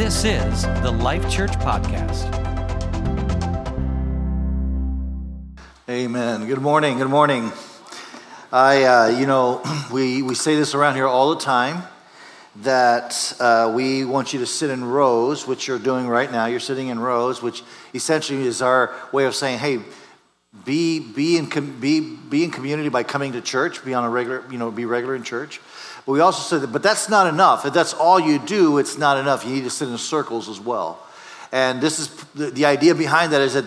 This is the Life Church Podcast. Amen. Good morning. Good morning. I, uh, you know, we, we say this around here all the time that uh, we want you to sit in rows, which you're doing right now. You're sitting in rows, which essentially is our way of saying, hey, be, be, in, com- be, be in community by coming to church, be on a regular, you know, be regular in church. But we also said that, but that's not enough. If that's all you do, it's not enough. You need to sit in circles as well. And this is the, the idea behind that is that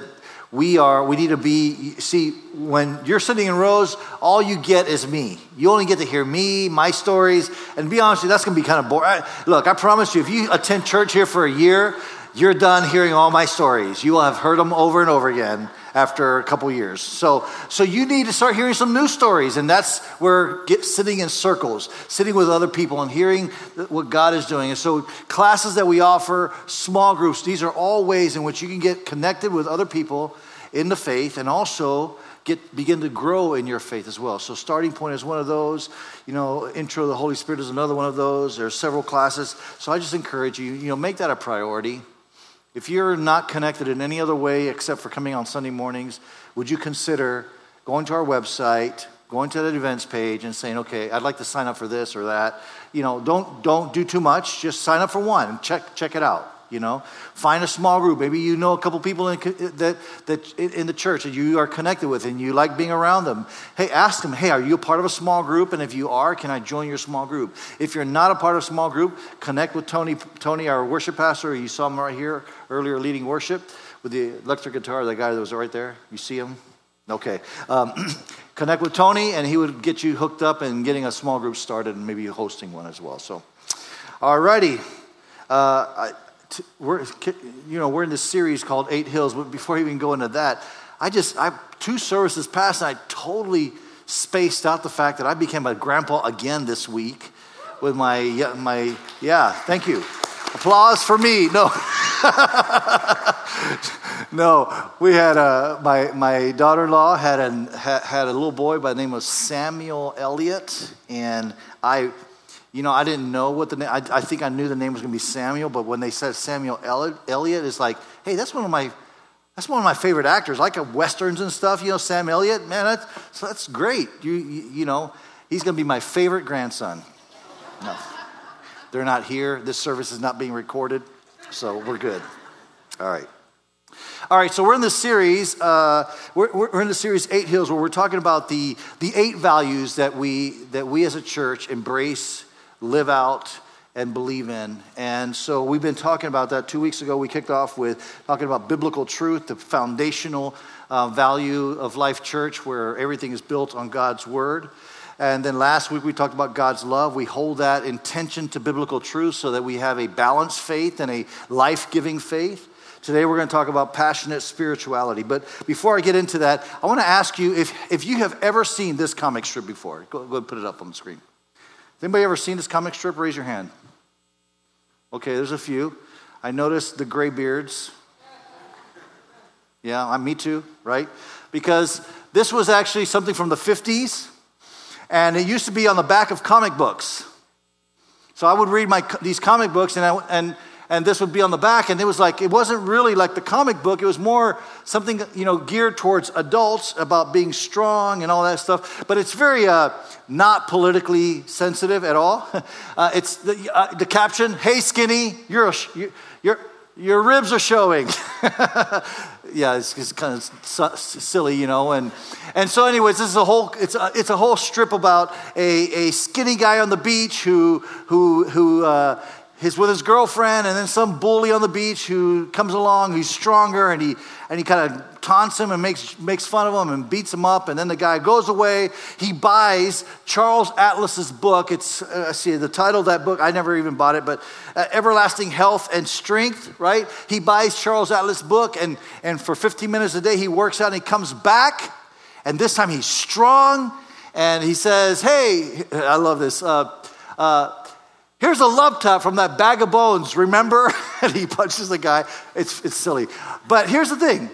we are we need to be see when you're sitting in rows all you get is me you only get to hear me my stories and be honest you that's going to be kind of boring look i promise you if you attend church here for a year you're done hearing all my stories you will have heard them over and over again after a couple years. So, so you need to start hearing some new stories, and that's where get, sitting in circles, sitting with other people, and hearing what God is doing. And so, classes that we offer, small groups, these are all ways in which you can get connected with other people in the faith, and also get begin to grow in your faith as well. So starting point is one of those. You know, intro to the Holy Spirit is another one of those. There are several classes. So I just encourage you, you know, make that a priority. If you're not connected in any other way except for coming on Sunday mornings, would you consider going to our website, going to that events page and saying, okay, I'd like to sign up for this or that. You know, don't, don't do too much. Just sign up for one and check, check it out you know? Find a small group. Maybe you know a couple people in, that, that in the church that you are connected with and you like being around them. Hey ask them hey are you a part of a small group? And if you are can i join your small group? If you're not a part of a small group connect with tony tony our worship pastor. You saw him right here earlier leading worship with the electric guitar the guy that was right there. You see him? Okay. Um, connect with tony and he would get you hooked up and getting a small group started and maybe hosting one as well. So alrighty. Uh, we're, you know, we're in this series called Eight Hills, but before even go into that, I just, I, two services passed and I totally spaced out the fact that I became a grandpa again this week with my, my, yeah, thank you. Applause for me. No. no, we had a, my, my daughter in law had, an, had a little boy by the name of Samuel Elliott, and I you know, I didn't know what the name, I, I think I knew the name was going to be Samuel, but when they said Samuel Elliott, it's like, hey, that's one of my, that's one of my favorite actors. I like westerns and stuff, you know, Sam Elliott, man, that's, that's great. You, you, you know, he's going to be my favorite grandson. No, they're not here. This service is not being recorded, so we're good. All right. All right, so we're in this series. Uh, we're, we're, in the series Eight Hills, where we're talking about the, the eight values that we that we as a church embrace live out and believe in. And so we've been talking about that. Two weeks ago, we kicked off with talking about biblical truth, the foundational uh, value of Life Church, where everything is built on God's word. And then last week we talked about God's love. We hold that intention to biblical truth so that we have a balanced faith and a life giving faith. Today we're going to talk about passionate spirituality. But before I get into that, I want to ask you if, if you have ever seen this comic strip before. Go, go and put it up on the screen. Anybody ever seen this comic strip? Raise your hand. Okay, there's a few. I noticed the gray beards. Yeah, I'm me too, right? Because this was actually something from the 50s, and it used to be on the back of comic books. So I would read my, these comic books, and, I, and and this would be on the back and it was like it wasn't really like the comic book. It was more something you know geared towards adults about being strong and all that stuff. But it's very uh, not politically sensitive at all. Uh, it's the, uh, the caption hey skinny you're a, you're, your ribs are showing. Yeah it's, it's kind of silly you know and and so anyways this is a whole it's a, it's a whole strip about a, a skinny guy on the beach who who who uh, he's with his girlfriend, and then some bully on the beach who comes along, who's stronger, and he, and he kind of taunts him and makes, makes fun of him and beats him up. And then the guy goes away. He buys Charles Atlas's book. It's, uh, see, the title of that book, I never even bought it, but uh, Everlasting Health and Strength, right? He buys Charles Atlas' book, and, and for 15 minutes a day, he works out and he comes back, and this time he's strong, and he says, Hey, I love this. Uh, uh, Here's a love tap from that bag of bones, remember? and he punches the guy. It's, it's silly. But here's the thing.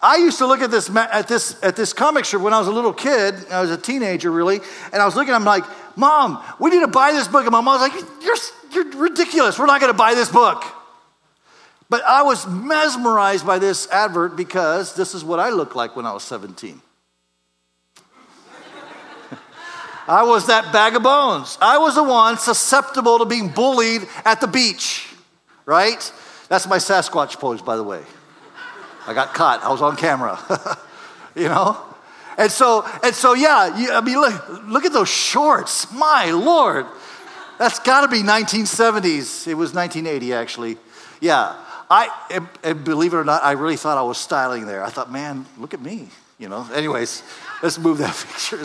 I used to look at this, at, this, at this comic strip when I was a little kid. I was a teenager, really. And I was looking, I'm like, Mom, we need to buy this book. And my mom's like, You're, you're ridiculous. We're not going to buy this book. But I was mesmerized by this advert because this is what I looked like when I was 17. I was that bag of bones. I was the one susceptible to being bullied at the beach, right? That's my Sasquatch pose, by the way. I got caught. I was on camera, you know? And so, and so, yeah, you, I mean, look, look at those shorts. My Lord. That's got to be 1970s. It was 1980, actually. Yeah. I, and, believe it or not, I really thought I was styling there. I thought, man, look at me, you know? Anyways, let's move that picture.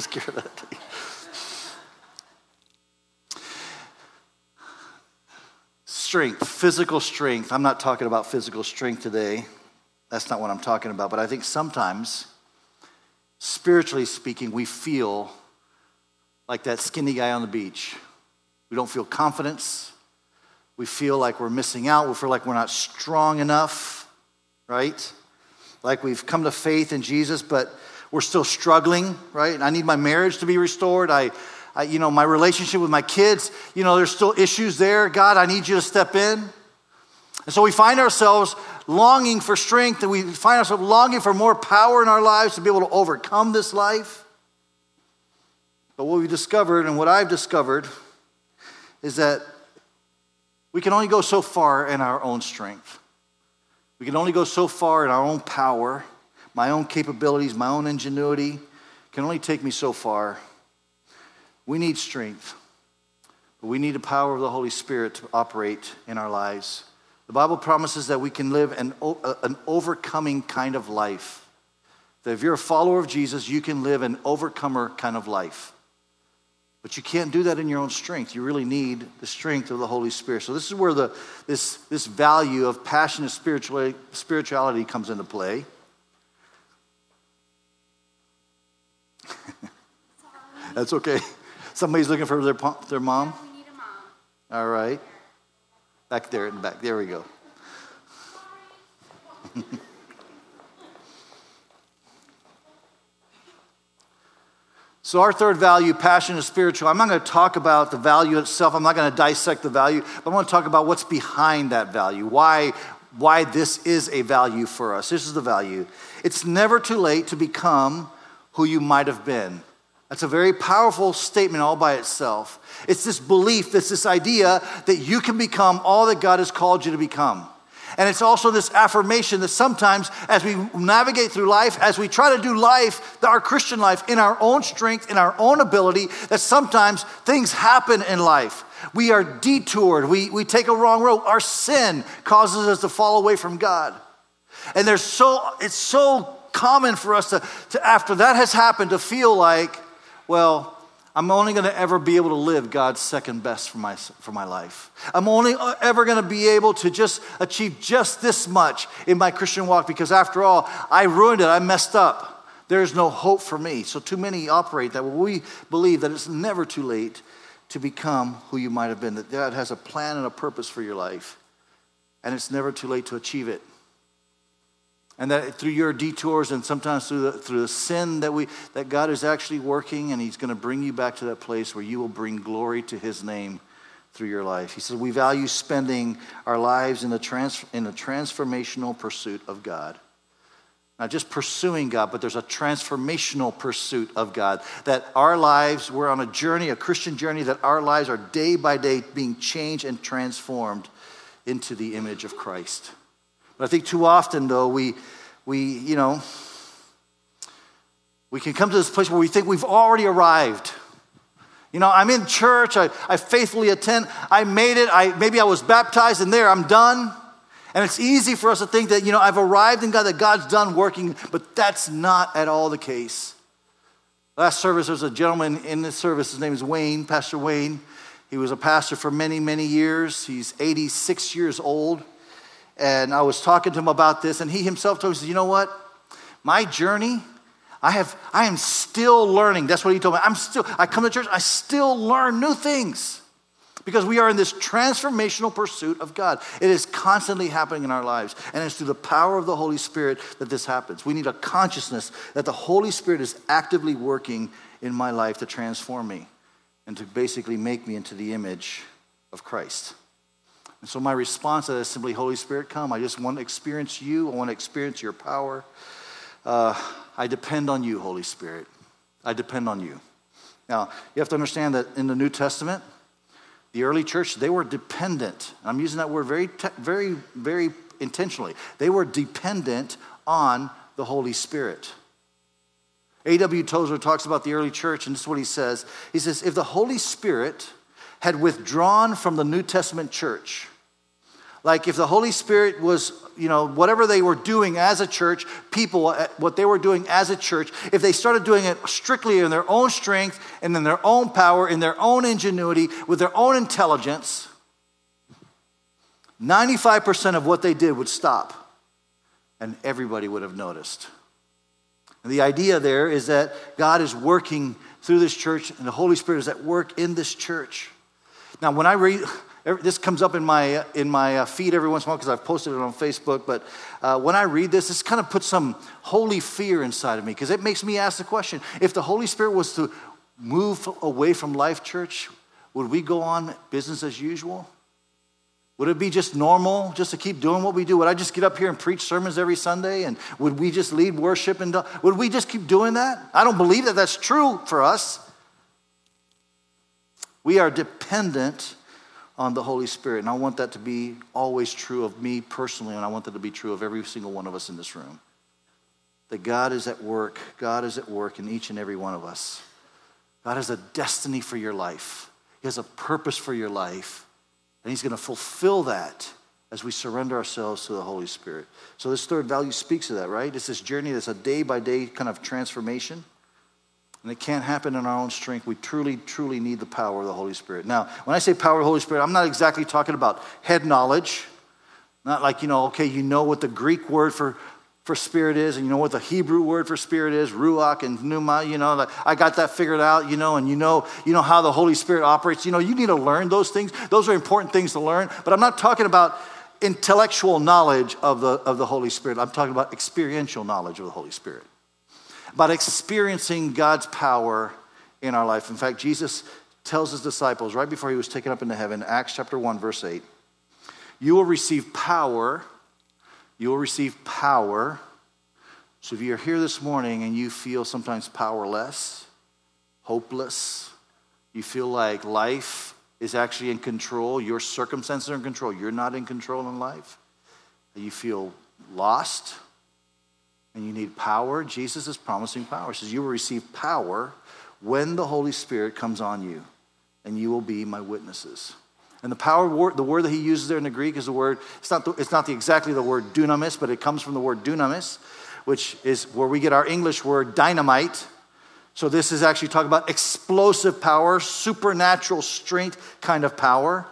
Strength, physical strength. I'm not talking about physical strength today. That's not what I'm talking about. But I think sometimes, spiritually speaking, we feel like that skinny guy on the beach. We don't feel confidence. We feel like we're missing out. We feel like we're not strong enough, right? Like we've come to faith in Jesus, but we're still struggling, right? I need my marriage to be restored. I, I, you know, my relationship with my kids, you know, there's still issues there. God, I need you to step in. And so we find ourselves longing for strength and we find ourselves longing for more power in our lives to be able to overcome this life. But what we discovered and what I've discovered is that we can only go so far in our own strength. We can only go so far in our own power, my own capabilities, my own ingenuity can only take me so far. We need strength, but we need the power of the Holy Spirit to operate in our lives. The Bible promises that we can live an, an overcoming kind of life. That if you're a follower of Jesus, you can live an overcomer kind of life. But you can't do that in your own strength. You really need the strength of the Holy Spirit. So this is where the, this, this value of passionate spirituality, spirituality comes into play. That's okay. Somebody's looking for their, their mom? Need a mom. All right. Back there in the back. There we go. so, our third value, passion is spiritual. I'm not going to talk about the value itself. I'm not going to dissect the value, but I want to talk about what's behind that value, why, why this is a value for us. This is the value. It's never too late to become who you might have been. That's a very powerful statement all by itself. It's this belief, it's this idea that you can become all that God has called you to become. And it's also this affirmation that sometimes, as we navigate through life, as we try to do life, our Christian life, in our own strength, in our own ability, that sometimes things happen in life. We are detoured, we, we take a wrong road. Our sin causes us to fall away from God. And there's so, it's so common for us to, to after that has happened, to feel like, well, I'm only going to ever be able to live God's second best for my, for my life. I'm only uh, ever going to be able to just achieve just this much in my Christian walk because, after all, I ruined it. I messed up. There's no hope for me. So, too many operate that. We believe that it's never too late to become who you might have been, that God has a plan and a purpose for your life, and it's never too late to achieve it and that through your detours and sometimes through the, through the sin that we that god is actually working and he's going to bring you back to that place where you will bring glory to his name through your life. He says we value spending our lives in a, trans, in a transformational pursuit of god. Not just pursuing god but there's a transformational pursuit of god. That our lives we're on a journey a christian journey that our lives are day by day being changed and transformed into the image of christ but I think too often, though, we, we, you know, we can come to this place where we think we've already arrived. You know, I'm in church, I, I faithfully attend, I made it, I, maybe I was baptized, and there, I'm done. And it's easy for us to think that, you know, I've arrived in God, that God's done working, but that's not at all the case. Last service, there was a gentleman in this service, his name is Wayne, Pastor Wayne. He was a pastor for many, many years. He's 86 years old. And I was talking to him about this, and he himself told me, You know what? My journey, I have I am still learning. That's what he told me. I'm still, I come to church, I still learn new things. Because we are in this transformational pursuit of God. It is constantly happening in our lives. And it's through the power of the Holy Spirit that this happens. We need a consciousness that the Holy Spirit is actively working in my life to transform me and to basically make me into the image of Christ. And so my response to that is simply, Holy Spirit, come. I just want to experience you. I want to experience your power. Uh, I depend on you, Holy Spirit. I depend on you. Now, you have to understand that in the New Testament, the early church, they were dependent. I'm using that word very, very, very intentionally. They were dependent on the Holy Spirit. A.W. Tozer talks about the early church, and this is what he says. He says, If the Holy Spirit had withdrawn from the New Testament church, like if the Holy Spirit was, you know, whatever they were doing as a church, people, uh, what they were doing as a church, if they started doing it strictly in their own strength and in their own power, in their own ingenuity, with their own intelligence, 95% of what they did would stop and everybody would have noticed. And the idea there is that God is working through this church and the Holy Spirit is at work in this church. Now, when I read, this comes up in my, in my uh, feed every once in a while because I've posted it on Facebook, but uh, when I read this, this kind of puts some holy fear inside of me because it makes me ask the question if the Holy Spirit was to move away from Life Church, would we go on business as usual? Would it be just normal just to keep doing what we do? Would I just get up here and preach sermons every Sunday? And would we just lead worship? And would we just keep doing that? I don't believe that that's true for us. We are dependent on the Holy Spirit. And I want that to be always true of me personally, and I want that to be true of every single one of us in this room. That God is at work. God is at work in each and every one of us. God has a destiny for your life, He has a purpose for your life. And He's going to fulfill that as we surrender ourselves to the Holy Spirit. So, this third value speaks to that, right? It's this journey that's a day by day kind of transformation. And it can't happen in our own strength. We truly, truly need the power of the Holy Spirit. Now, when I say power of the Holy Spirit, I'm not exactly talking about head knowledge. Not like, you know, okay, you know what the Greek word for, for spirit is, and you know what the Hebrew word for spirit is, ruach and pneuma, you know, like I got that figured out, you know, and you know, you know how the Holy Spirit operates. You know, you need to learn those things. Those are important things to learn. But I'm not talking about intellectual knowledge of the, of the Holy Spirit. I'm talking about experiential knowledge of the Holy Spirit about experiencing God's power in our life. In fact, Jesus tells his disciples right before he was taken up into heaven, Acts chapter 1, verse 8, you will receive power. You will receive power. So if you're here this morning and you feel sometimes powerless, hopeless, you feel like life is actually in control, your circumstances are in control, you're not in control in life, you feel lost, and you need power, Jesus is promising power. He says, You will receive power when the Holy Spirit comes on you, and you will be my witnesses. And the power word, the word that he uses there in the Greek is the word, it's not, the, it's not the, exactly the word dunamis, but it comes from the word dunamis, which is where we get our English word dynamite. So this is actually talking about explosive power, supernatural strength kind of power.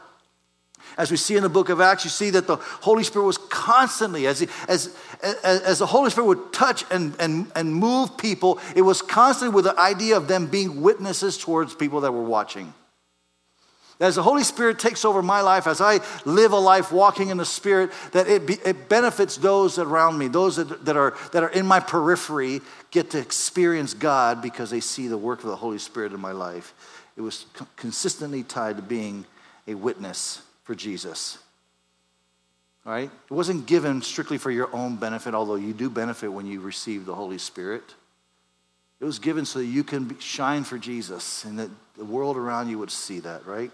As we see in the book of Acts, you see that the Holy Spirit was constantly, as, he, as, as, as the Holy Spirit would touch and, and, and move people, it was constantly with the idea of them being witnesses towards people that were watching. As the Holy Spirit takes over my life, as I live a life walking in the Spirit, that it, be, it benefits those around me, those that, that, are, that are in my periphery get to experience God because they see the work of the Holy Spirit in my life. It was consistently tied to being a witness for Jesus. All right? It wasn't given strictly for your own benefit, although you do benefit when you receive the Holy Spirit. It was given so that you can shine for Jesus and that the world around you would see that, right?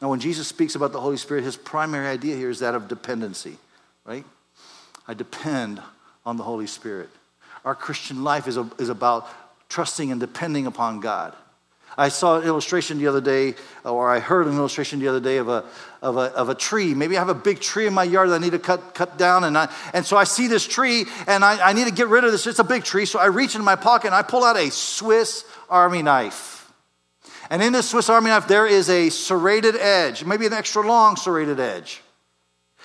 Now, when Jesus speaks about the Holy Spirit, his primary idea here is that of dependency, right? I depend on the Holy Spirit. Our Christian life is, a, is about trusting and depending upon God. I saw an illustration the other day, or I heard an illustration the other day of a, of a, of a tree. Maybe I have a big tree in my yard that I need to cut, cut down. And, I, and so I see this tree and I, I need to get rid of this. It's a big tree. So I reach into my pocket and I pull out a Swiss Army knife. And in this Swiss Army knife, there is a serrated edge, maybe an extra long serrated edge.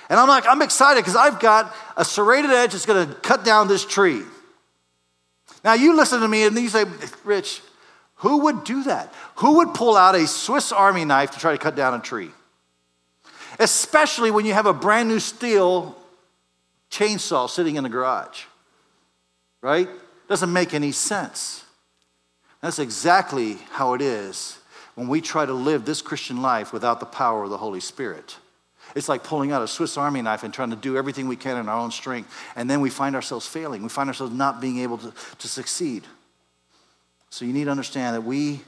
And I'm like, I'm excited because I've got a serrated edge that's going to cut down this tree. Now, you listen to me and you say, Rich, who would do that? Who would pull out a Swiss Army knife to try to cut down a tree? Especially when you have a brand new steel chainsaw sitting in the garage, right? Doesn't make any sense. That's exactly how it is when we try to live this Christian life without the power of the Holy Spirit. It's like pulling out a Swiss Army knife and trying to do everything we can in our own strength. And then we find ourselves failing. We find ourselves not being able to, to succeed. So you need to understand that we,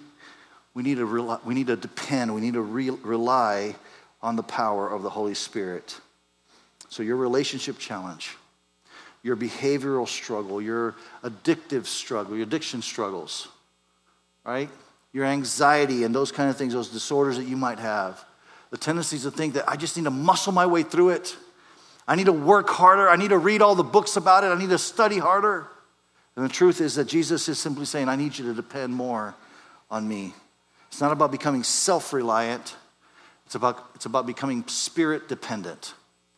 we, need, to rely, we need to depend, we need to re- rely on the power of the Holy Spirit. So your relationship challenge, your behavioral struggle, your addictive struggle, your addiction struggles, right? Your anxiety and those kind of things, those disorders that you might have the tendencies to think that I just need to muscle my way through it. I need to work harder. I need to read all the books about it. I need to study harder. And the truth is that Jesus is simply saying, I need you to depend more on me. It's not about becoming self reliant, it's about, it's about becoming spirit dependent.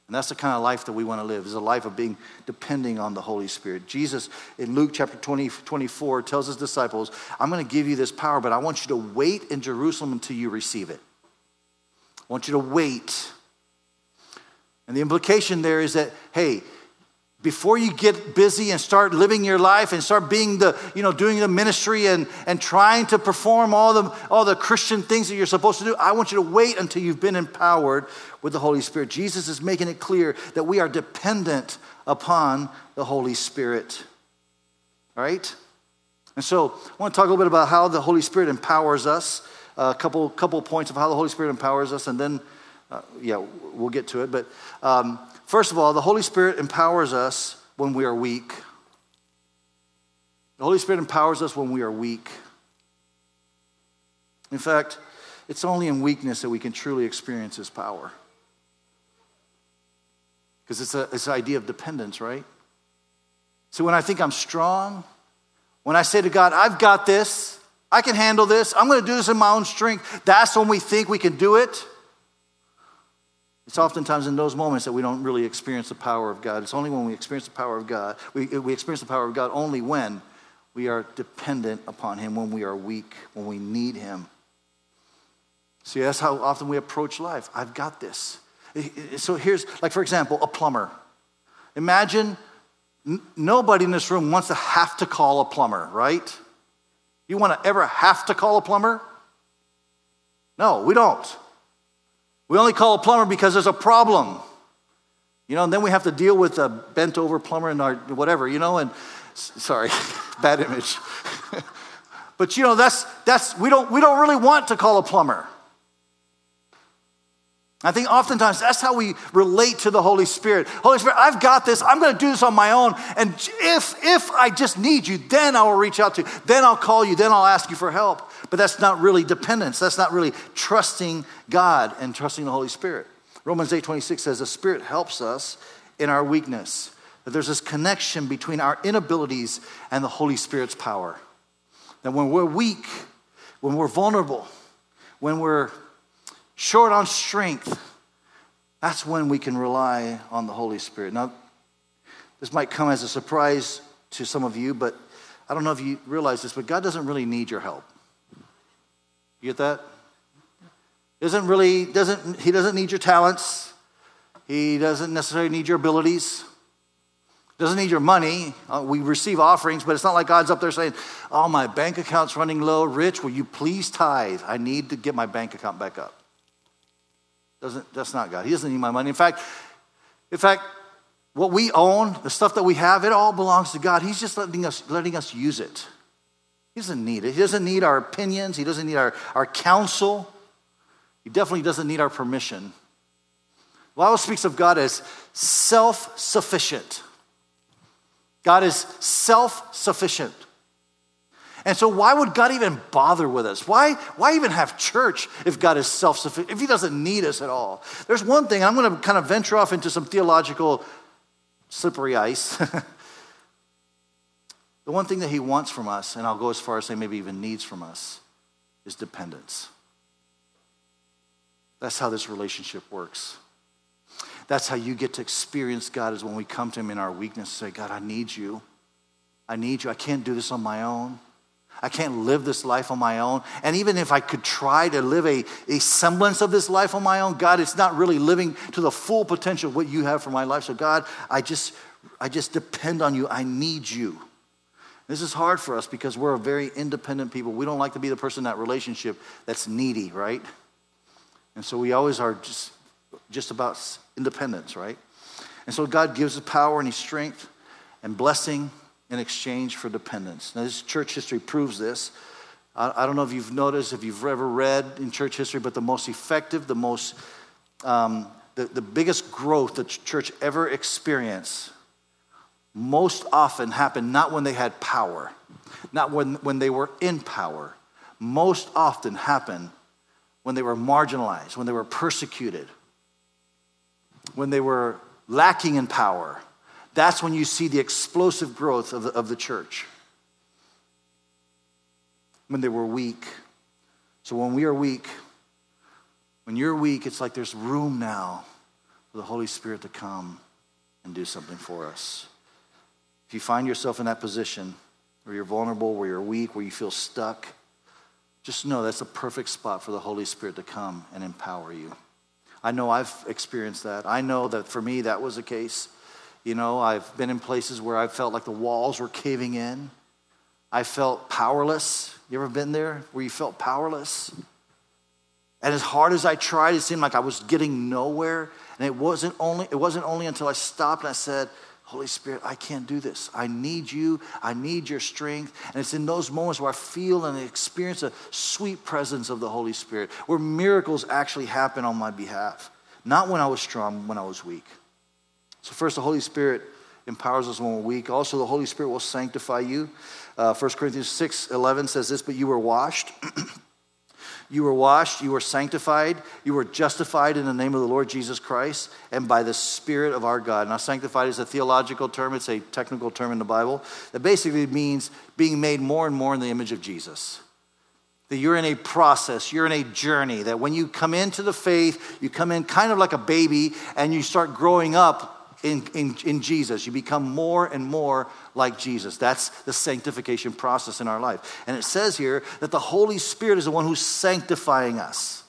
And that's the kind of life that we want to live, is a life of being depending on the Holy Spirit. Jesus in Luke chapter 20, 24 tells his disciples, I'm going to give you this power, but I want you to wait in Jerusalem until you receive it. I want you to wait. And the implication there is that, hey, before you get busy and start living your life and start being the, you know, doing the ministry and, and trying to perform all the, all the Christian things that you're supposed to do, I want you to wait until you've been empowered with the Holy Spirit. Jesus is making it clear that we are dependent upon the Holy Spirit. All right? And so I want to talk a little bit about how the Holy Spirit empowers us a couple, couple points of how the Holy Spirit empowers us, and then, uh, yeah, we'll get to it. But um, first of all, the Holy Spirit empowers us when we are weak. The Holy Spirit empowers us when we are weak. In fact, it's only in weakness that we can truly experience His power. Because it's, a, it's an idea of dependence, right? So when I think I'm strong, when I say to God, I've got this, I can handle this. I'm going to do this in my own strength. That's when we think we can do it. It's oftentimes in those moments that we don't really experience the power of God. It's only when we experience the power of God. We, we experience the power of God only when we are dependent upon Him, when we are weak, when we need Him. See, that's how often we approach life. I've got this. So here's, like, for example, a plumber. Imagine n- nobody in this room wants to have to call a plumber, right? You want to ever have to call a plumber? No, we don't. We only call a plumber because there's a problem. You know, and then we have to deal with a bent over plumber and our whatever, you know, and sorry, bad image. but you know, that's that's we don't we don't really want to call a plumber. I think oftentimes that's how we relate to the Holy Spirit. Holy Spirit, I've got this. I'm going to do this on my own. And if, if I just need you, then I will reach out to you. Then I'll call you. Then I'll ask you for help. But that's not really dependence. That's not really trusting God and trusting the Holy Spirit. Romans 8 26 says, The Spirit helps us in our weakness. That there's this connection between our inabilities and the Holy Spirit's power. That when we're weak, when we're vulnerable, when we're short on strength, that's when we can rely on the Holy Spirit. Now, this might come as a surprise to some of you, but I don't know if you realize this, but God doesn't really need your help. You get that? Doesn't really, doesn't, he doesn't need your talents. He doesn't necessarily need your abilities. Doesn't need your money. Uh, we receive offerings, but it's not like God's up there saying, Oh, my bank account's running low. Rich, will you please tithe? I need to get my bank account back up. Doesn't, that's not God. He doesn't need my money. In fact, in fact, what we own, the stuff that we have, it all belongs to God. He's just letting us, letting us use it. He doesn't need it. He doesn't need our opinions. He doesn't need our, our counsel. He definitely doesn't need our permission. The Bible speaks of God as self sufficient. God is self sufficient. And so, why would God even bother with us? Why, why even have church if God is self sufficient, if He doesn't need us at all? There's one thing, I'm going to kind of venture off into some theological slippery ice. the one thing that He wants from us, and I'll go as far as say maybe even needs from us, is dependence. That's how this relationship works. That's how you get to experience God, is when we come to Him in our weakness say, God, I need you. I need you. I can't do this on my own. I can't live this life on my own. And even if I could try to live a, a semblance of this life on my own, God, it's not really living to the full potential of what you have for my life. So, God, I just, I just depend on you. I need you. This is hard for us because we're a very independent people. We don't like to be the person in that relationship that's needy, right? And so we always are just just about independence, right? And so God gives us power and His strength and blessing in exchange for dependence. Now, this church history proves this. I, I don't know if you've noticed, if you've ever read in church history, but the most effective, the most, um, the, the biggest growth the church ever experienced most often happened not when they had power, not when, when they were in power. Most often happened when they were marginalized, when they were persecuted, when they were lacking in power. That's when you see the explosive growth of the, of the church. When they were weak. So when we are weak, when you're weak, it's like there's room now for the Holy Spirit to come and do something for us. If you find yourself in that position where you're vulnerable, where you're weak, where you feel stuck, just know that's a perfect spot for the Holy Spirit to come and empower you. I know I've experienced that. I know that for me that was the case. You know, I've been in places where I felt like the walls were caving in. I felt powerless. You ever been there where you felt powerless? And as hard as I tried, it seemed like I was getting nowhere. And it wasn't only, it wasn't only until I stopped and I said, Holy Spirit, I can't do this. I need you. I need your strength. And it's in those moments where I feel and experience a sweet presence of the Holy Spirit, where miracles actually happen on my behalf. Not when I was strong, when I was weak. So, first, the Holy Spirit empowers us when we're weak. Also, the Holy Spirit will sanctify you. Uh, 1 Corinthians 6 11 says this, but you were washed. You were washed, you were sanctified, you were justified in the name of the Lord Jesus Christ and by the Spirit of our God. Now, sanctified is a theological term, it's a technical term in the Bible that basically means being made more and more in the image of Jesus. That you're in a process, you're in a journey, that when you come into the faith, you come in kind of like a baby and you start growing up in, in, in Jesus. You become more and more like Jesus. That's the sanctification process in our life. And it says here that the Holy Spirit is the one who's sanctifying us.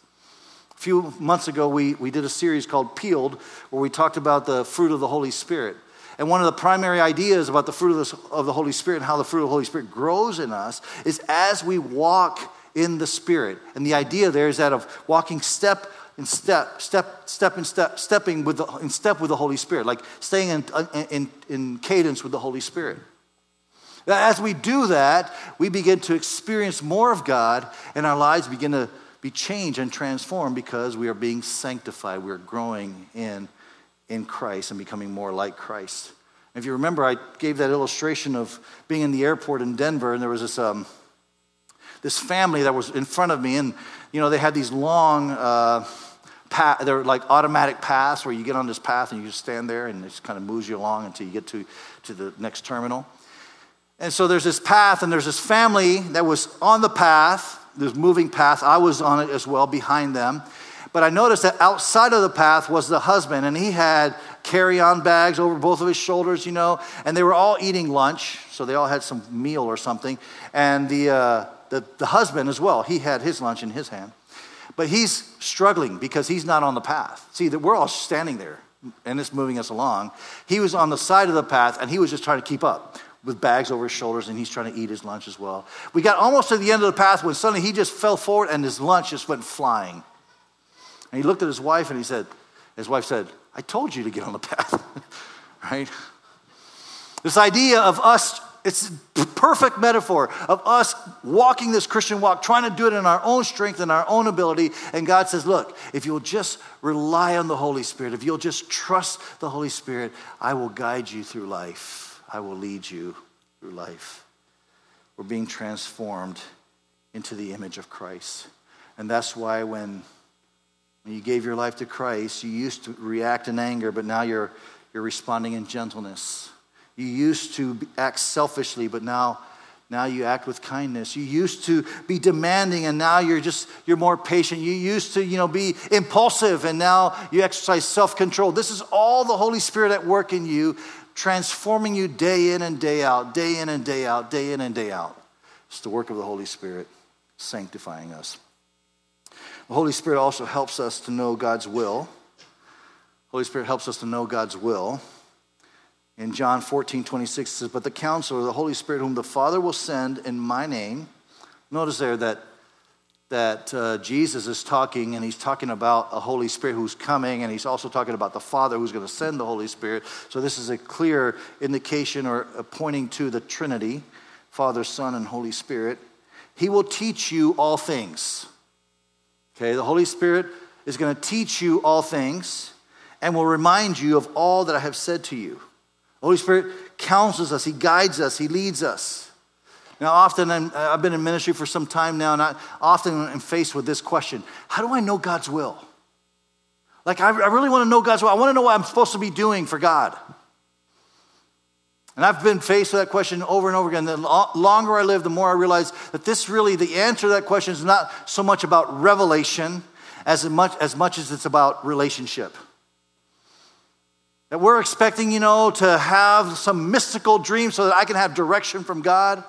A few months ago, we, we did a series called Peeled, where we talked about the fruit of the Holy Spirit. And one of the primary ideas about the fruit of the, of the Holy Spirit and how the fruit of the Holy Spirit grows in us is as we walk in the Spirit. And the idea there is that of walking step in step, step, step in step, stepping with the, in step with the Holy Spirit, like staying in, in, in cadence with the Holy Spirit. As we do that, we begin to experience more of God, and our lives begin to be changed and transformed because we are being sanctified. We're growing in, in Christ and becoming more like Christ. If you remember, I gave that illustration of being in the airport in Denver, and there was this, um, this family that was in front of me, and you know they had these long. Uh, path, they're like automatic paths where you get on this path and you just stand there and it just kind of moves you along until you get to, to the next terminal. And so there's this path, and there's this family that was on the path, this moving path. I was on it as well behind them. But I noticed that outside of the path was the husband, and he had carry on bags over both of his shoulders, you know, and they were all eating lunch. So they all had some meal or something. And the, uh, the, the husband as well, he had his lunch in his hand. But he's struggling because he's not on the path. See, that we're all standing there and it's moving us along. He was on the side of the path and he was just trying to keep up with bags over his shoulders and he's trying to eat his lunch as well. We got almost to the end of the path when suddenly he just fell forward and his lunch just went flying. And he looked at his wife and he said, his wife said, I told you to get on the path, right? This idea of us it's a perfect metaphor of us walking this Christian walk, trying to do it in our own strength and our own ability. And God says, Look, if you'll just rely on the Holy Spirit, if you'll just trust the Holy Spirit, I will guide you through life. I will lead you through life. We're being transformed into the image of Christ. And that's why when, when you gave your life to Christ, you used to react in anger, but now you're, you're responding in gentleness you used to act selfishly, but now, now you act with kindness. You used to be demanding, and now you're just you're more patient. You used to, you know, be impulsive, and now you exercise self-control. This is all the Holy Spirit at work in you, transforming you day in and day out, day in and day out, day in and day out. It's the work of the Holy Spirit sanctifying us. The Holy Spirit also helps us to know God's will. Holy Spirit helps us to know God's will. In John 14, 26, it says, But the counselor, the Holy Spirit, whom the Father will send in my name, notice there that that uh, Jesus is talking, and he's talking about a Holy Spirit who's coming, and he's also talking about the Father who's going to send the Holy Spirit. So, this is a clear indication or pointing to the Trinity Father, Son, and Holy Spirit. He will teach you all things. Okay, the Holy Spirit is going to teach you all things and will remind you of all that I have said to you. Holy Spirit counsels us, He guides us, He leads us. Now, often i have uh, been in ministry for some time now, and I often am faced with this question How do I know God's will? Like, I, I really want to know God's will. I want to know what I'm supposed to be doing for God. And I've been faced with that question over and over again. The longer I live, the more I realize that this really, the answer to that question is not so much about revelation as much as, much as it's about relationship. That we're expecting, you know, to have some mystical dream so that I can have direction from God.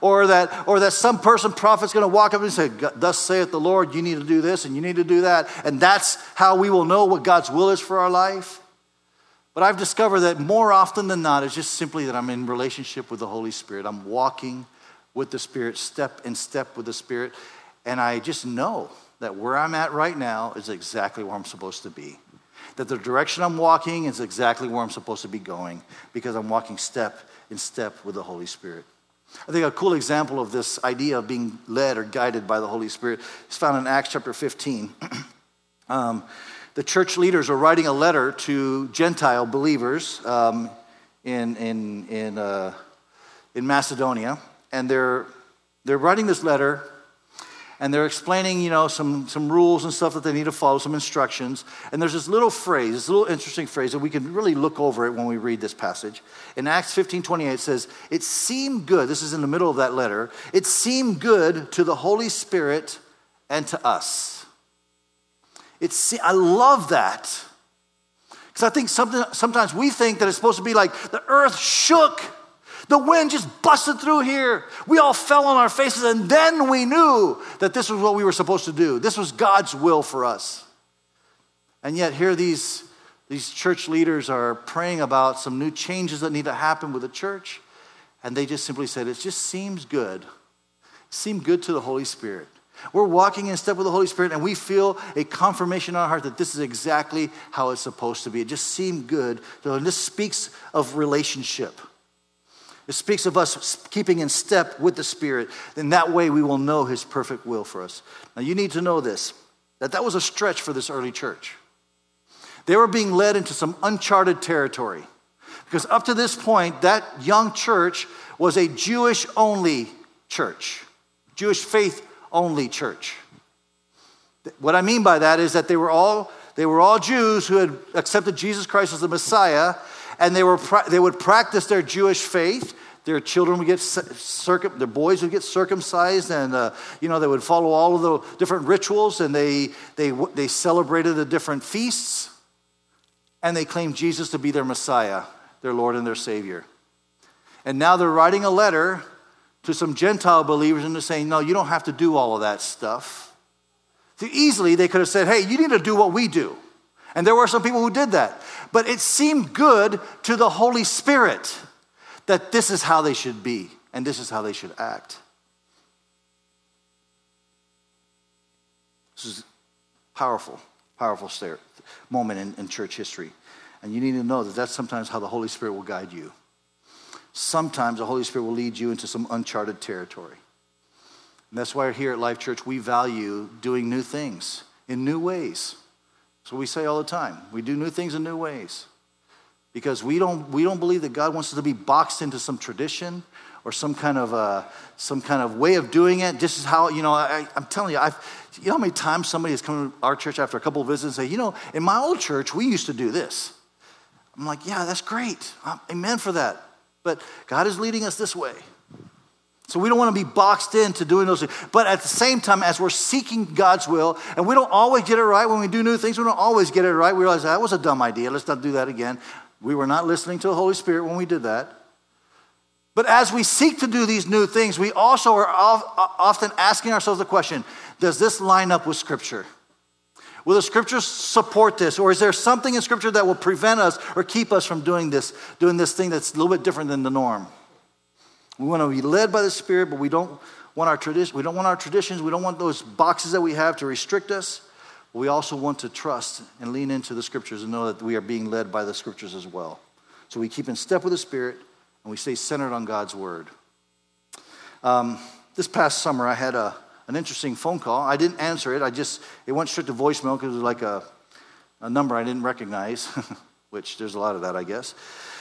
Or that, or that some person, prophet's going to walk up and say, Thus saith the Lord, you need to do this and you need to do that. And that's how we will know what God's will is for our life. But I've discovered that more often than not, it's just simply that I'm in relationship with the Holy Spirit. I'm walking with the Spirit, step in step with the Spirit. And I just know that where I'm at right now is exactly where I'm supposed to be that the direction I'm walking is exactly where I'm supposed to be going because I'm walking step in step with the Holy Spirit. I think a cool example of this idea of being led or guided by the Holy Spirit is found in Acts chapter 15. um, the church leaders are writing a letter to Gentile believers um, in, in, in, uh, in Macedonia, and they're, they're writing this letter and they're explaining, you know, some, some rules and stuff that they need to follow, some instructions. And there's this little phrase, this little interesting phrase that we can really look over it when we read this passage. In Acts 15 28, it says, It seemed good, this is in the middle of that letter, it seemed good to the Holy Spirit and to us. It's, I love that. Because I think sometimes we think that it's supposed to be like the earth shook the wind just busted through here. We all fell on our faces, and then we knew that this was what we were supposed to do. This was God's will for us. And yet, here these, these church leaders are praying about some new changes that need to happen with the church. And they just simply said, It just seems good. It seemed good to the Holy Spirit. We're walking in step with the Holy Spirit, and we feel a confirmation in our heart that this is exactly how it's supposed to be. It just seemed good. And this speaks of relationship. It speaks of us keeping in step with the Spirit. In that way, we will know His perfect will for us. Now, you need to know this that that was a stretch for this early church. They were being led into some uncharted territory. Because up to this point, that young church was a Jewish only church, Jewish faith only church. What I mean by that is that they were all, they were all Jews who had accepted Jesus Christ as the Messiah, and they, were, they would practice their Jewish faith. Their children would get circum, their boys would get circumcised, and uh, you know they would follow all of the different rituals, and they they they celebrated the different feasts, and they claimed Jesus to be their Messiah, their Lord and their Savior. And now they're writing a letter to some Gentile believers, and they're saying, "No, you don't have to do all of that stuff." So easily they could have said, "Hey, you need to do what we do." And there were some people who did that. But it seemed good to the Holy Spirit that this is how they should be and this is how they should act. This is powerful, powerful moment in, in church history. And you need to know that that's sometimes how the Holy Spirit will guide you. Sometimes the Holy Spirit will lead you into some uncharted territory. And that's why here at Life Church, we value doing new things in new ways. So we say all the time. We do new things in new ways. Because we don't, we don't believe that God wants us to be boxed into some tradition or some kind of uh, some kind of way of doing it. This is how you know. I, am telling you, I've you know how many times somebody has come to our church after a couple of visits and say, you know, in my old church we used to do this. I'm like, yeah, that's great. Amen for that. But God is leading us this way. So we don't want to be boxed into doing those things. But at the same time, as we're seeking God's will, and we don't always get it right when we do new things, we don't always get it right. We realize that was a dumb idea. Let's not do that again. We were not listening to the Holy Spirit when we did that. But as we seek to do these new things, we also are often asking ourselves the question Does this line up with Scripture? Will the Scriptures support this? Or is there something in Scripture that will prevent us or keep us from doing this, doing this thing that's a little bit different than the norm? We want to be led by the Spirit, but we don't want our tradition, we don't want our traditions, we don't want those boxes that we have to restrict us. We also want to trust and lean into the scriptures and know that we are being led by the scriptures as well. So we keep in step with the Spirit and we stay centered on God's word. Um, this past summer, I had a, an interesting phone call. I didn't answer it. I just, it went straight to voicemail because it was like a, a number I didn't recognize, which there's a lot of that, I guess.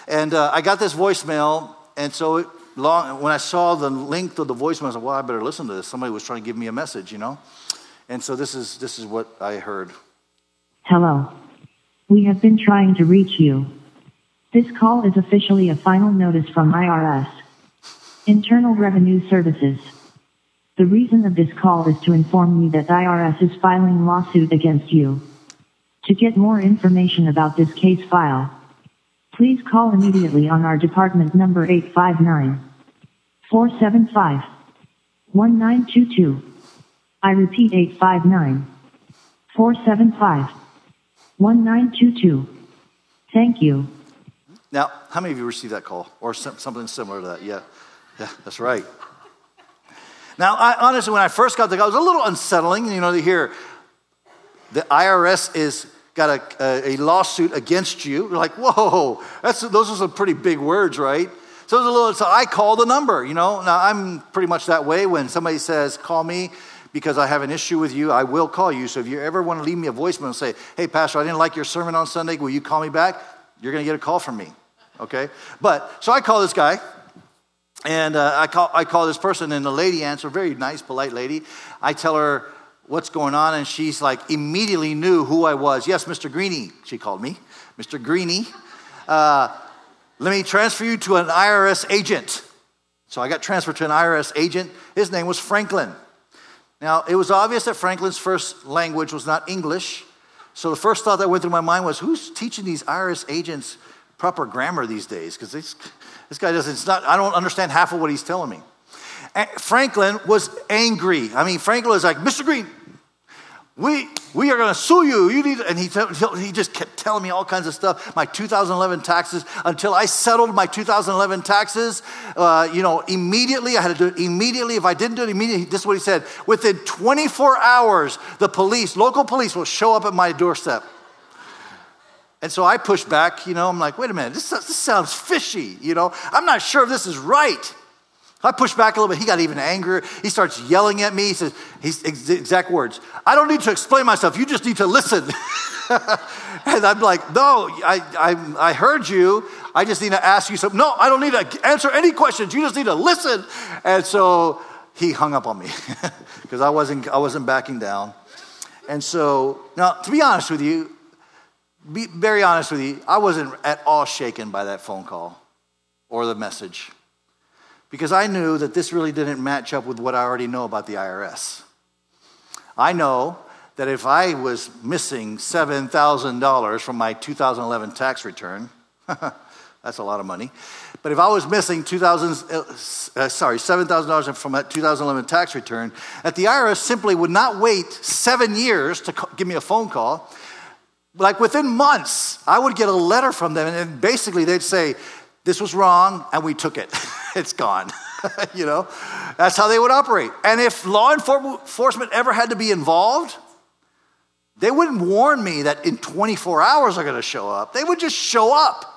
And uh, I got this voicemail, and so long, when I saw the length of the voicemail, I said, well, I better listen to this. Somebody was trying to give me a message, you know? And so this is, this is what I heard. Hello. We have been trying to reach you. This call is officially a final notice from IRS. Internal Revenue Services. The reason of this call is to inform you that IRS is filing lawsuit against you. To get more information about this case file, please call immediately on our department number 859 475 1922. I repeat 859 475 1922. Thank you. Now, how many of you received that call or something similar to that? Yeah, yeah, that's right. Now, I, honestly, when I first got the call, it was a little unsettling, you know, to hear the IRS is got a, a, a lawsuit against you. You're like, whoa, that's, those are some pretty big words, right? So, it was a little, so I call the number, you know. Now, I'm pretty much that way. When somebody says, call me because I have an issue with you, I will call you. So, if you ever want to leave me a voicemail and say, hey, Pastor, I didn't like your sermon on Sunday, will you call me back? You're going to get a call from me, okay? But, so I call this guy. And uh, I, call, I call this person, and the lady answered, very nice, polite lady. I tell her, what's going on? And she's like, immediately knew who I was. Yes, Mr. Greeny, she called me. Mr. Greeny, uh, let me transfer you to an IRS agent. So I got transferred to an IRS agent. His name was Franklin. Now, it was obvious that Franklin's first language was not English. So the first thought that went through my mind was, who's teaching these IRS agents proper grammar these days? Because this, this guy doesn't, it's not, I don't understand half of what he's telling me. Franklin was angry. I mean, Franklin was like, Mr. Green, we, we are going to sue you. You need, and he, he just kept telling me all kinds of stuff. My 2011 taxes, until I settled my 2011 taxes, uh, you know, immediately, I had to do it immediately. If I didn't do it immediately, this is what he said. Within 24 hours, the police, local police, will show up at my doorstep. And so I pushed back, you know, I'm like, wait a minute, this, this sounds fishy, you know. I'm not sure if this is right. I pushed back a little bit. He got even angrier. He starts yelling at me. He says, his exact words, I don't need to explain myself. You just need to listen. and I'm like, no, I, I, I heard you. I just need to ask you something. No, I don't need to answer any questions. You just need to listen. And so he hung up on me because I wasn't, I wasn't backing down. And so, now, to be honest with you, be very honest with you, I wasn't at all shaken by that phone call or the message because I knew that this really didn't match up with what I already know about the IRS. I know that if I was missing $7,000 from my 2011 tax return, that's a lot of money. But if I was missing 2000, uh, uh, sorry, $7,000 from that 2011 tax return, that the IRS simply would not wait seven years to give me a phone call. Like within months, I would get a letter from them, and basically they'd say, This was wrong, and we took it. it's gone. you know, that's how they would operate. And if law enforcement ever had to be involved, they wouldn't warn me that in 24 hours they're going to show up. They would just show up.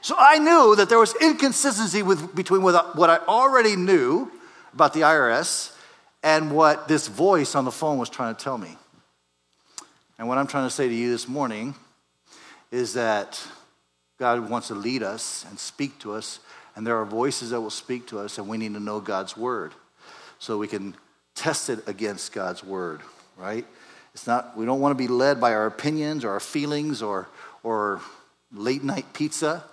So I knew that there was inconsistency with, between what, what I already knew about the IRS and what this voice on the phone was trying to tell me. And what I'm trying to say to you this morning is that God wants to lead us and speak to us and there are voices that will speak to us, and we need to know God's word so we can test it against God's word, right? It's not, we don't want to be led by our opinions or our feelings or, or late night pizza.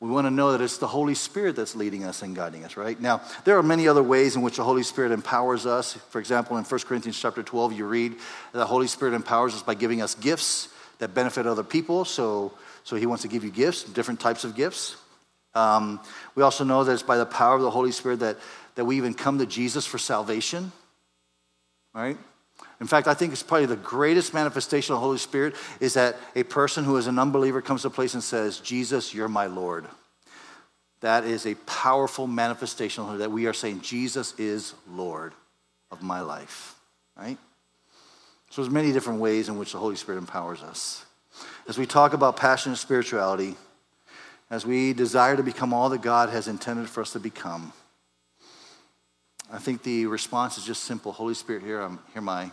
We want to know that it's the Holy Spirit that's leading us and guiding us, right? Now, there are many other ways in which the Holy Spirit empowers us. For example, in 1 Corinthians chapter 12, you read the Holy Spirit empowers us by giving us gifts that benefit other people. So, so he wants to give you gifts, different types of gifts. Um, we also know that it's by the power of the Holy Spirit that, that we even come to Jesus for salvation. Right? In fact, I think it's probably the greatest manifestation of the Holy Spirit is that a person who is an unbeliever comes to a place and says, Jesus, you're my Lord. that is a powerful manifestation that we are saying Jesus is Lord of my life, right? So there's many different ways in which the Holy Spirit empowers us. As we talk about passionate spirituality, as we desire to become all that God has intended for us to become, I think the response is just simple. Holy Spirit, here I'm here my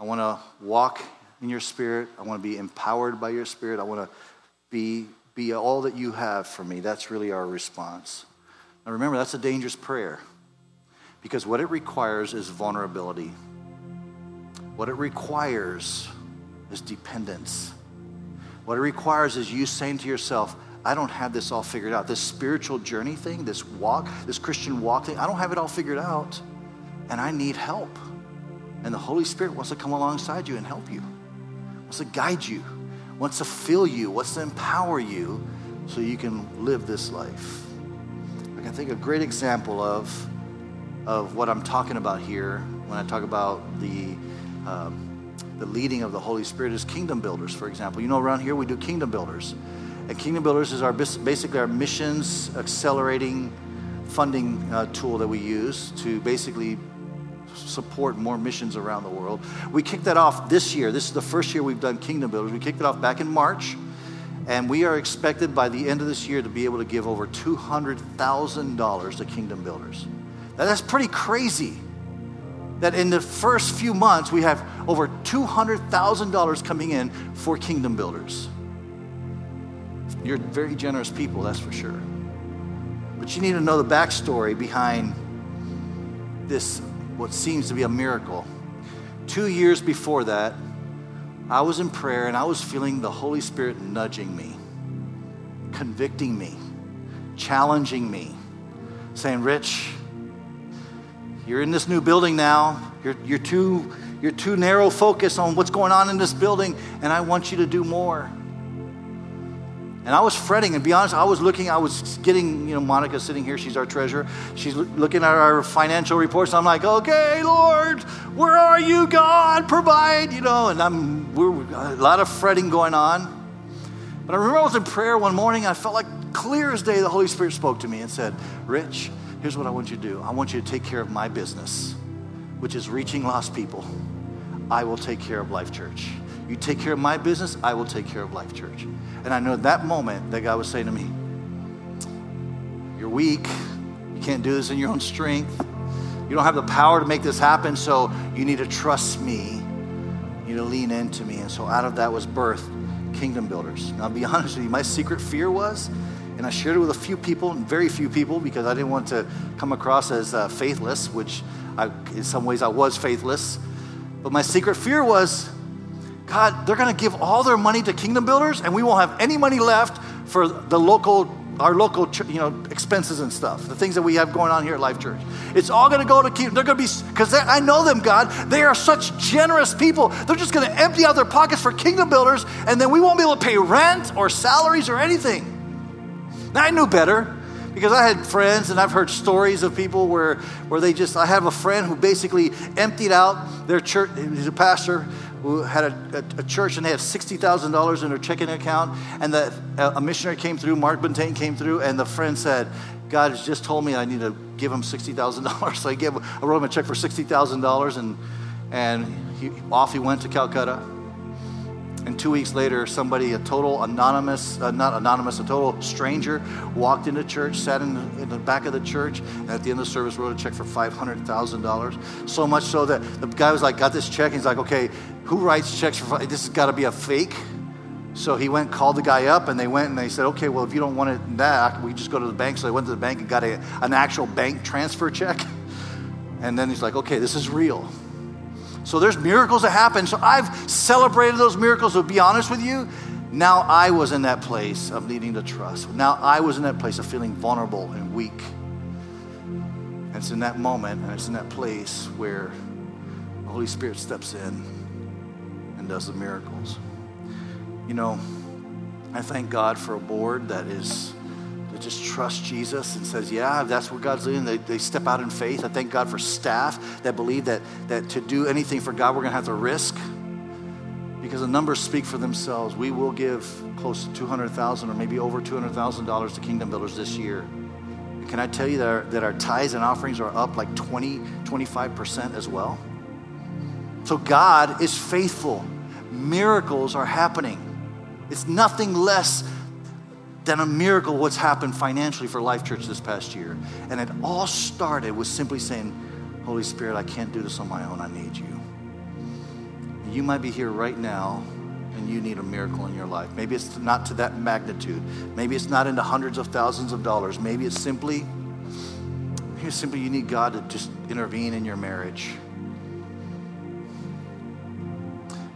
I want to walk in your spirit. I want to be empowered by your spirit. I want to be be all that you have for me. That's really our response. Now remember, that's a dangerous prayer because what it requires is vulnerability. What it requires is dependence. What it requires is you saying to yourself, I don't have this all figured out. This spiritual journey thing, this walk, this Christian walk thing, I don't have it all figured out. And I need help. And the Holy Spirit wants to come alongside you and help you, wants to guide you, wants to fill you, wants to empower you so you can live this life. I can think a great example of, of what I'm talking about here when I talk about the, um, the leading of the Holy Spirit is kingdom builders, for example. You know, around here we do kingdom builders. And Kingdom Builders is our basically our missions accelerating funding uh, tool that we use to basically support more missions around the world. We kicked that off this year. This is the first year we've done Kingdom Builders. We kicked it off back in March, and we are expected by the end of this year to be able to give over $200,000 to Kingdom Builders. Now, that's pretty crazy. That in the first few months, we have over $200,000 coming in for Kingdom Builders. You're very generous people, that's for sure. But you need to know the backstory behind this, what seems to be a miracle. Two years before that, I was in prayer and I was feeling the Holy Spirit nudging me, convicting me, challenging me, saying, Rich, you're in this new building now. You're, you're, too, you're too narrow focused on what's going on in this building, and I want you to do more. And I was fretting, and be honest, I was looking, I was getting, you know, Monica sitting here, she's our treasurer. She's looking at our financial reports. I'm like, okay, Lord, where are you, God? Provide, you know, and I'm, we're, a lot of fretting going on. But I remember I was in prayer one morning, I felt like clear as day the Holy Spirit spoke to me and said, Rich, here's what I want you to do. I want you to take care of my business, which is reaching lost people. I will take care of Life Church. You take care of my business, I will take care of Life Church. And I know at that moment that God was saying to me, You're weak. You can't do this in your own strength. You don't have the power to make this happen, so you need to trust me. You need to lean into me. And so out of that was birth Kingdom Builders. Now, I'll be honest with you, my secret fear was, and I shared it with a few people, very few people, because I didn't want to come across as uh, faithless, which I, in some ways I was faithless. But my secret fear was, God, they're going to give all their money to kingdom builders, and we won't have any money left for the local, our local, you know, expenses and stuff. The things that we have going on here at Life Church. It's all going to go to keep. They're going to be because I know them, God. They are such generous people. They're just going to empty out their pockets for kingdom builders, and then we won't be able to pay rent or salaries or anything. Now I knew better because I had friends and I've heard stories of people where, where they just, I have a friend who basically emptied out their church, he's a pastor, who had a, a, a church and they had $60,000 in their checking account. And the, a missionary came through, Mark Buntain came through, and the friend said, God has just told me I need to give him $60,000. So I, gave, I wrote him a check for $60,000 and, and he, off he went to Calcutta. And two weeks later, somebody, a total anonymous, uh, not anonymous, a total stranger, walked into church, sat in the, in the, back of the church, and at the end of the service wrote a check for $500,000. So much so that the guy was like, got this check. He's like, okay, who writes checks for, this has got to be a fake. So he went, called the guy up, and they went and they said, okay, well, if you don't want it that, we just go to the bank. So they went to the bank and got a, an actual bank transfer check. And then he's like, okay, this is real. So there's miracles that happen. So I've celebrated those miracles. To be honest with you, now I was in that place of needing to trust. Now I was in that place of feeling vulnerable and weak. And it's in that moment and it's in that place where the Holy Spirit steps in and does the miracles. You know, I thank God for a board that is just trust Jesus and says, yeah, that's what God's doing. They, they step out in faith. I thank God for staff that believe that, that to do anything for God, we're going to have to risk. because the numbers speak for themselves. We will give close to 200,000 or maybe over $200,000 to Kingdom Builders this year. And can I tell you that our, that our tithes and offerings are up like 20, 25% as well? So God is faithful. Miracles are happening. It's nothing less than a miracle what's happened financially for Life Church this past year. And it all started with simply saying, Holy Spirit, I can't do this on my own. I need you. You might be here right now and you need a miracle in your life. Maybe it's not to that magnitude. Maybe it's not into hundreds of thousands of dollars. Maybe it's simply, maybe it's simply you need God to just intervene in your marriage.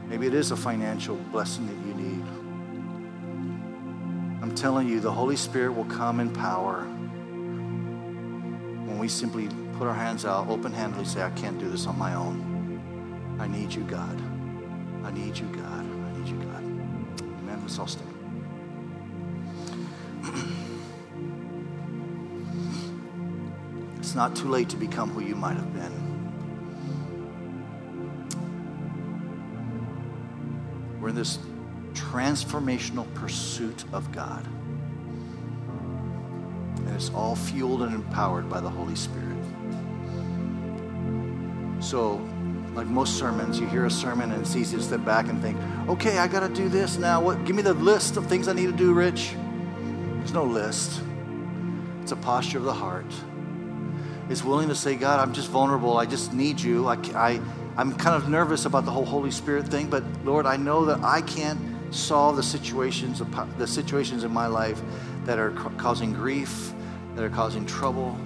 Maybe it is a financial blessing that you. I'm telling you, the Holy Spirit will come in power when we simply put our hands out open handedly say, I can't do this on my own. I need you, God. I need you, God. I need you, God. Amen. Let's all stand. it's not too late to become who you might have been. We're in this transformational pursuit of God. And it's all fueled and empowered by the Holy Spirit. So, like most sermons, you hear a sermon and it's easy to step back and think, okay, I got to do this now. What? Give me the list of things I need to do, Rich. There's no list. It's a posture of the heart. It's willing to say, God, I'm just vulnerable. I just need you. I, I, I'm kind of nervous about the whole Holy Spirit thing, but Lord, I know that I can't solve the situations, the situations in my life that are causing grief, that are causing trouble,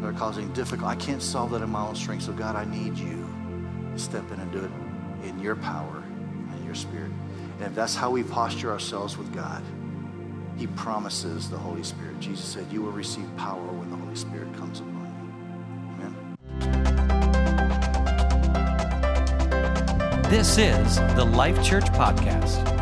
that are causing difficulty. I can't solve that in my own strength. So, God, I need you to step in and do it in your power and your spirit. And if that's how we posture ourselves with God, He promises the Holy Spirit. Jesus said, You will receive power when the Holy Spirit comes upon you. Amen. This is the Life Church Podcast.